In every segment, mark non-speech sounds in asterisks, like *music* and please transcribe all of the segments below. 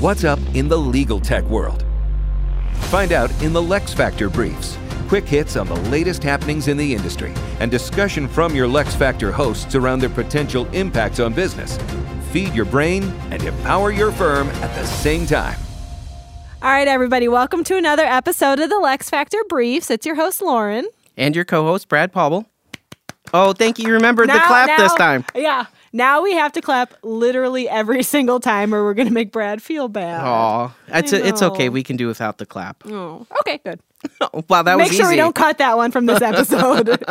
What's up in the legal tech world? Find out in the LeXFactor briefs. Quick hits on the latest happenings in the industry and discussion from your LeXFactor hosts around their potential impacts on business. Feed your brain and empower your firm at the same time. All right, everybody, welcome to another episode of the LeXFactor Briefs. It's your host, Lauren. And your co host, Brad Paubel. Oh, thank you. You remembered the Now- clap this time. Yeah. Now we have to clap literally every *laughs* single time or we're going to make Brad feel bad. Oh, it's I it's okay. We can do without the clap. Oh, okay, good. *laughs* wow, that Make was sure we don't cut that one from this *laughs* episode.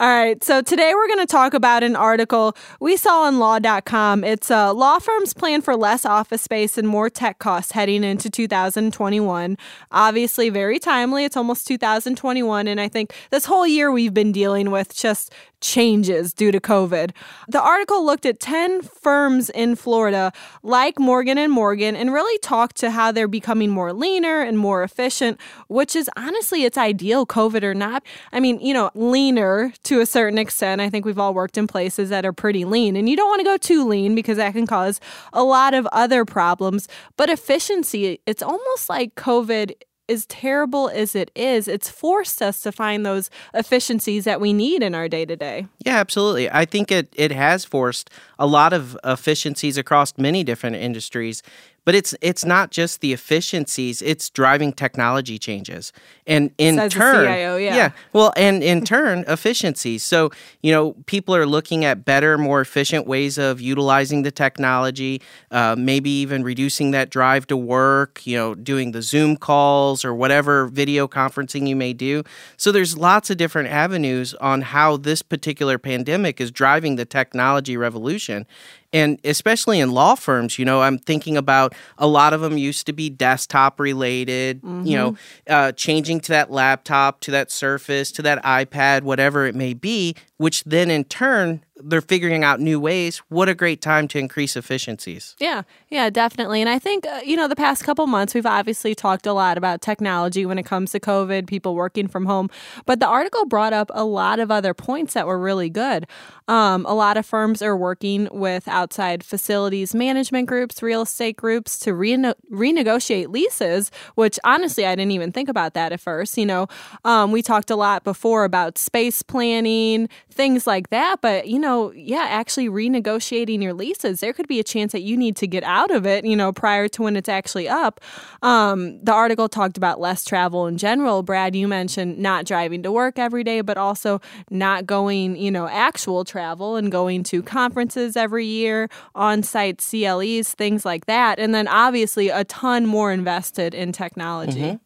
All right, so today we're going to talk about an article we saw on law.com. It's uh, law firms plan for less office space and more tech costs heading into 2021. Obviously, very timely. It's almost 2021, and I think this whole year we've been dealing with just changes due to COVID. The article looked at 10 firms in Florida like Morgan and Morgan and really talked to how they're becoming more leaner and more efficient, which is honestly it's ideal COVID or not. I mean, you know, leaner to a certain extent. I think we've all worked in places that are pretty lean and you don't want to go too lean because that can cause a lot of other problems, but efficiency, it's almost like COVID as terrible as it is, it's forced us to find those efficiencies that we need in our day to day. Yeah, absolutely. I think it, it has forced a lot of efficiencies across many different industries. But it's it's not just the efficiencies; it's driving technology changes, and in Says turn, CIO, yeah. well, and in turn, efficiencies. So you know, people are looking at better, more efficient ways of utilizing the technology. Uh, maybe even reducing that drive to work. You know, doing the Zoom calls or whatever video conferencing you may do. So there's lots of different avenues on how this particular pandemic is driving the technology revolution and especially in law firms you know i'm thinking about a lot of them used to be desktop related you know uh, changing to that laptop to that surface to that ipad whatever it may be which then in turn they're figuring out new ways what a great time to increase efficiencies Yeah, yeah, definitely. And I think, uh, you know, the past couple months, we've obviously talked a lot about technology when it comes to COVID, people working from home. But the article brought up a lot of other points that were really good. Um, a lot of firms are working with outside facilities management groups, real estate groups to rene- renegotiate leases, which honestly, I didn't even think about that at first. You know, um, we talked a lot before about space planning, things like that. But, you know, yeah, actually renegotiating your leases, there could be a chance that you need to get out of it, you know, prior to when it's actually up. Um, the article talked about less travel in general. Brad, you mentioned not driving to work every day, but also not going, you know, actual travel and going to conferences every year, on site CLEs, things like that. And then obviously a ton more invested in technology.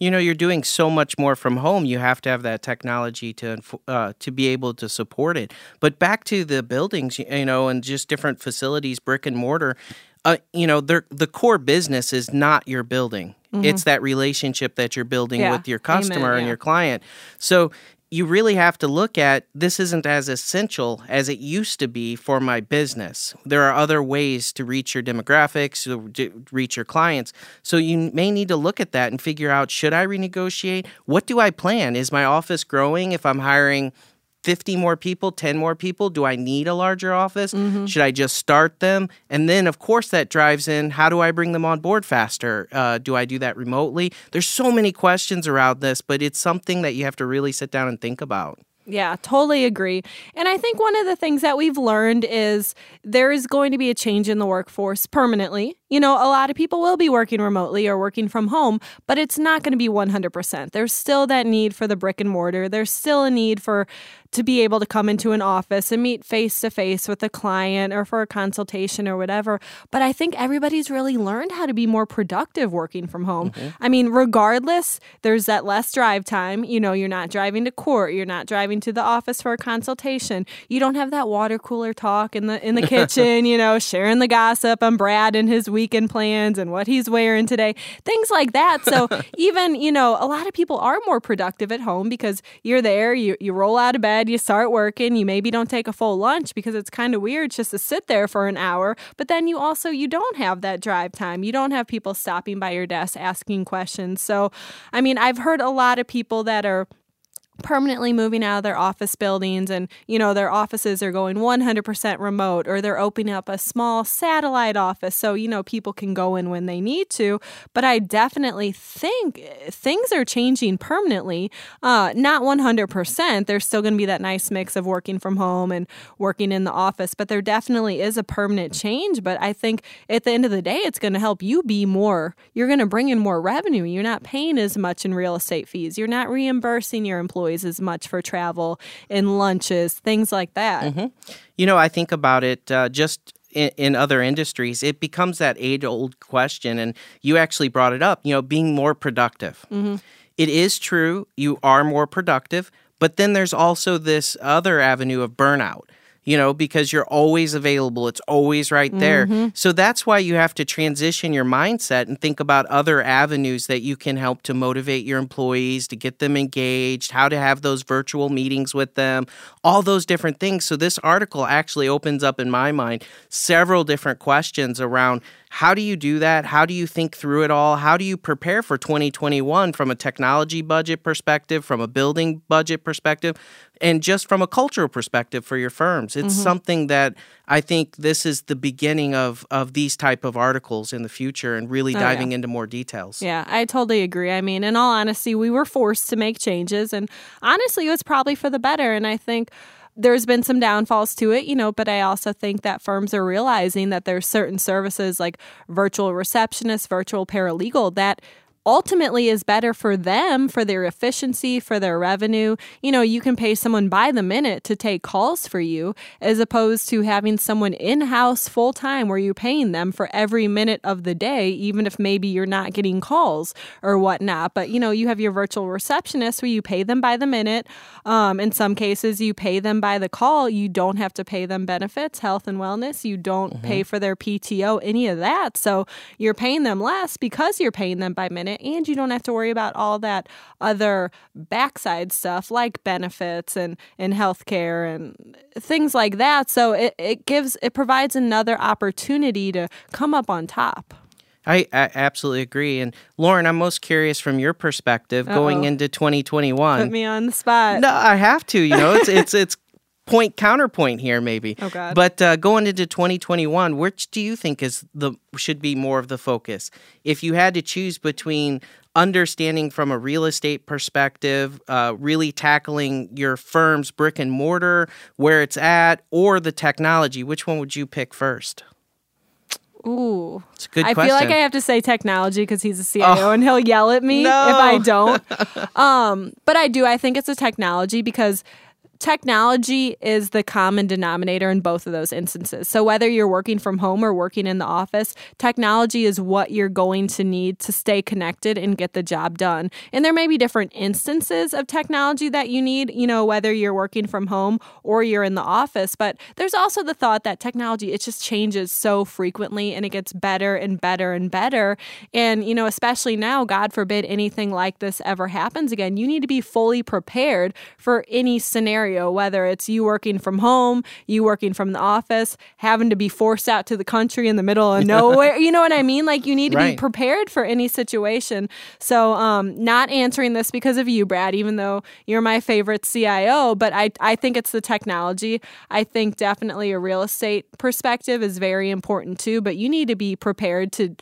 You know you're doing so much more from home you have to have that technology to uh, to be able to support it. But back to the buildings you know and just different facilities brick and mortar uh, you know the core business is not your building. It's that relationship that you're building Yeah. with your Amen, customer and yeah. your client. So you really have to look at this isn't as essential as it used to be for my business. There are other ways to reach your demographics, to reach your clients. So you may need to look at that and figure out should I renegotiate? What do I plan? Is my office growing if I'm hiring 50 more people, 10 more people? Do I need a larger office? Should I just start them? And then, of course, that drives in how do I bring them on board faster? Uh, do I do that remotely? There's so many questions around this, but it's something that you have to really sit down and think about. Yeah, totally agree. And I think one of the things that we've learned is there is going to be a change in the workforce permanently. You know, a lot of people will be working remotely or working from home, but it's not going to be 100%. There's still that need for the brick and mortar. There's still a need for to be able to come into an office and meet face to face with a client or for a consultation or whatever. But I think everybody's really learned how to be more productive working from home. Mm-hmm. I mean, regardless, there's that less drive time. You know, you're not driving to court, you're not driving to the office for a consultation. You don't have that water cooler talk in the in the *laughs* kitchen, you know, sharing the gossip on Brad and his weekend plans and what he's wearing today. Things like that. So *laughs* even, you know, a lot of people are more productive at home because you're there, you you roll out of bed, you start working, you maybe don't take a full lunch because it's kind of weird just to sit there for an hour, but then you also you don't have that drive time. You don't have people stopping by your desk asking questions. So, I mean, I've heard a lot of people that are permanently moving out of their office buildings and you know their offices are going 100% remote or they're opening up a small satellite office so you know people can go in when they need to. But i definitely think things are changing permanently. Uh, not 100% there's still going to be that nice mix of working from home and working in the office but there definitely is a permanent change. But i think at the end of the day it's going to help you be more you're going to bring in more revenue. You're not paying as much in real estate fees. You're not reimbursing your employees as much for travel and lunches, things like that. Mm-hmm. You know, I think about it uh, just in, in, other industries, it becomes that age old question. And you actually brought it up, you know, being more productive. Mm-hmm. It is true, you are more productive, but then there's also this other avenue of burnout you know, because you're always available. It's always right there. Mm-hmm. So that's why you have to transition your mindset and think about other avenues that you can help to motivate your employees, to get them engaged, how to have those virtual meetings with them, all those different things. So this article actually opens up, in my mind, several different questions around how do you do that? How do you think through it all? How do you prepare for 2021 from a technology budget perspective, from a building budget perspective, and just from a cultural perspective for your firms? It's mm-hmm. something that I think this is the beginning of of these type of articles in the future and really diving oh, yeah. into more details. Yeah, I totally agree. I mean, in all honesty, we were forced to make changes and honestly, it was probably for the better and I think there's been some downfalls to it, you know, but I also think that firms are realizing that there's certain services like virtual receptionist, virtual paralegal that ultimately is better for them, for their efficiency, for their revenue. You know, you can pay someone by the minute to take calls for you as opposed to having someone in house full time where you're paying them for every minute of the day, even if maybe you're not getting calls or whatnot. But, you know, you have your virtual receptionist where you pay them by the minute. Um, in some cases, you pay them by the call. You don't have to pay them benefits, health and wellness. You don't mm-hmm. pay for their PTO, any of that. So you're paying them less because you're paying them by minute it and you don't have to worry about all that other backside stuff like benefits and and healthcare and things like that so it, it gives it provides another opportunity to come up on top I, I, absolutely agree. And Lauren, I'm most curious from your perspective Uh-oh. going into 2021. Put me on the spot. No, I have to. You know, it's it's it's point counterpoint here maybe. Oh God. But uh, going into 2021, which do you think is the should be more of the focus? If you had to choose between understanding from a real estate perspective, uh, really tackling your firm's brick and mortar, where it's at, or the technology, which one would you pick first? Ooh, it's a good question. I question. feel like I have to say technology because he's a CIO oh, and he'll yell at me *laughs* no. if I don't. *laughs* um, but I do. I think it's a technology because technology is the common denominator in both of those instances. So, whether you're working from home or working in the office, technology is what you're going to need to stay connected and get the job done. And there may be different instances of technology that you need, you know, whether you're working from home or you're in the office. But there's also the thought that technology, it just changes so frequently and it gets better and better and better. And, you know, especially now, God forbid anything like this ever happens again, you need to be fully prepared for any scenario scenario, whether it's you working from home, you working from the office, having to be forced out to the country in the middle of *laughs* nowhere. you know what I mean? Like you need to right. be prepared for any situation. So, um, not answering this because of you, Brad, even though you're my favorite CIO, but I, I think it's the technology. I think definitely a real estate perspective is very important too, but you need to be prepared to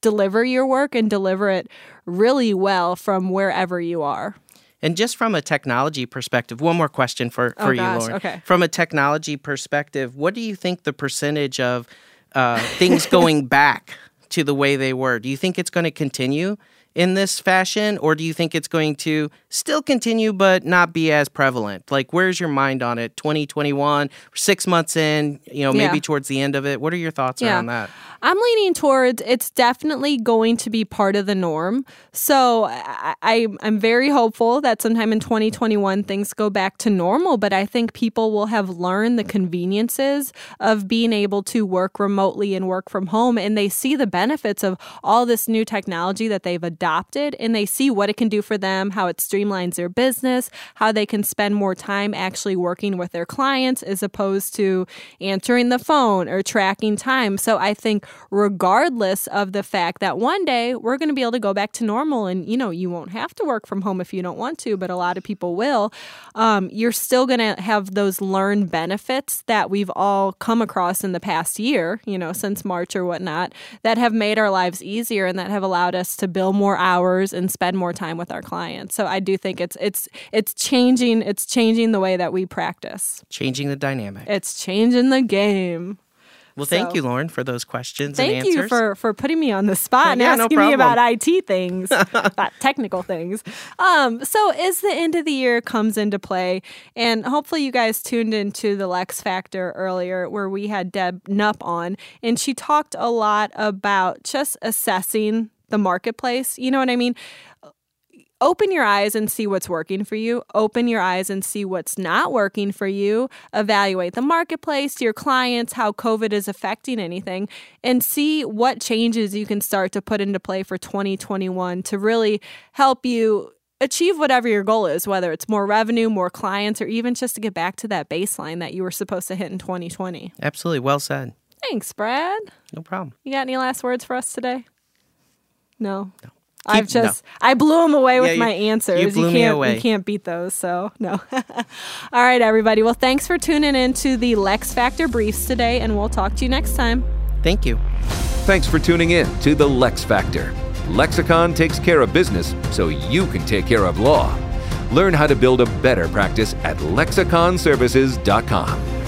deliver your work and deliver it really well from wherever you are. And just from a technology perspective, one more question for, for oh, you, gosh. Lauren. Okay. From a technology perspective, what do you think the percentage of uh, things *laughs* going back to the way they were? Do you think it's going to continue in this fashion, or do you think it's going to still continue but not be as prevalent? Like, where's your mind on it? 2021, six months in, you know, maybe yeah. towards the end of it. What are your thoughts yeah. around that? I'm leaning towards it's definitely going to be part of the norm. So I, I, am very hopeful that sometime in 2021 things go back to normal, but I think people will have learned the conveniences of being able to work remotely and work from home, and they see the benefits of all this new technology that they've adopted adopted and they see what it can do for them, how it streamlines their business, how they can spend more time actually working with their clients as opposed to answering the phone or tracking time. So I think, regardless of the fact that one day we're going to be able to go back to normal and, you know, you won't have to work from home if you don't want to, but a lot of people will, um, you're still going to have those learned benefits that we've all come across in the past year, you know, since March or whatnot, that have made our lives easier and that have allowed us to bill more hours and spend more time with our clients. So I do think it's it's it's changing it's changing the way that we practice. Changing the dynamic. It's changing the game. Well, thank So- you, Lauren, for those questions Thank and you for for putting me on the spot and Yeah, no asking me about. IT things, *laughs* about technical things. Um, so as the end of the year comes into play, and hopefully you guys tuned into the LeXFactor earlier, where we had Deb Nupp on, and she talked a lot about just assessing the marketplace. You know what I mean? open your eyes and see what's working for you. Open your eyes and see what's not working for you. Evaluate the marketplace, your clients, how COVID is affecting anything, and see what changes you can start to put into play for 2021 to really help you achieve whatever your goal is, whether it's more revenue, more clients, or even just to get back to that baseline that you were supposed to hit in 2020. Absolutely. Well said. Thanks, Brad. No problem. You got any last words for us today? No. I've Keep- no. just I blew them away with Yeah, you- my answers. you blew me can't away. you can't beat those. So no. *laughs* All right, everybody. Well, thanks for tuning in to the LeXFactor briefs today, and we'll talk to you next time. Thank you. Thanks for tuning in to the LeXFactor. Lexicon takes care of business so you can take care of law. Learn how to build a better practice at lexiconservices.com.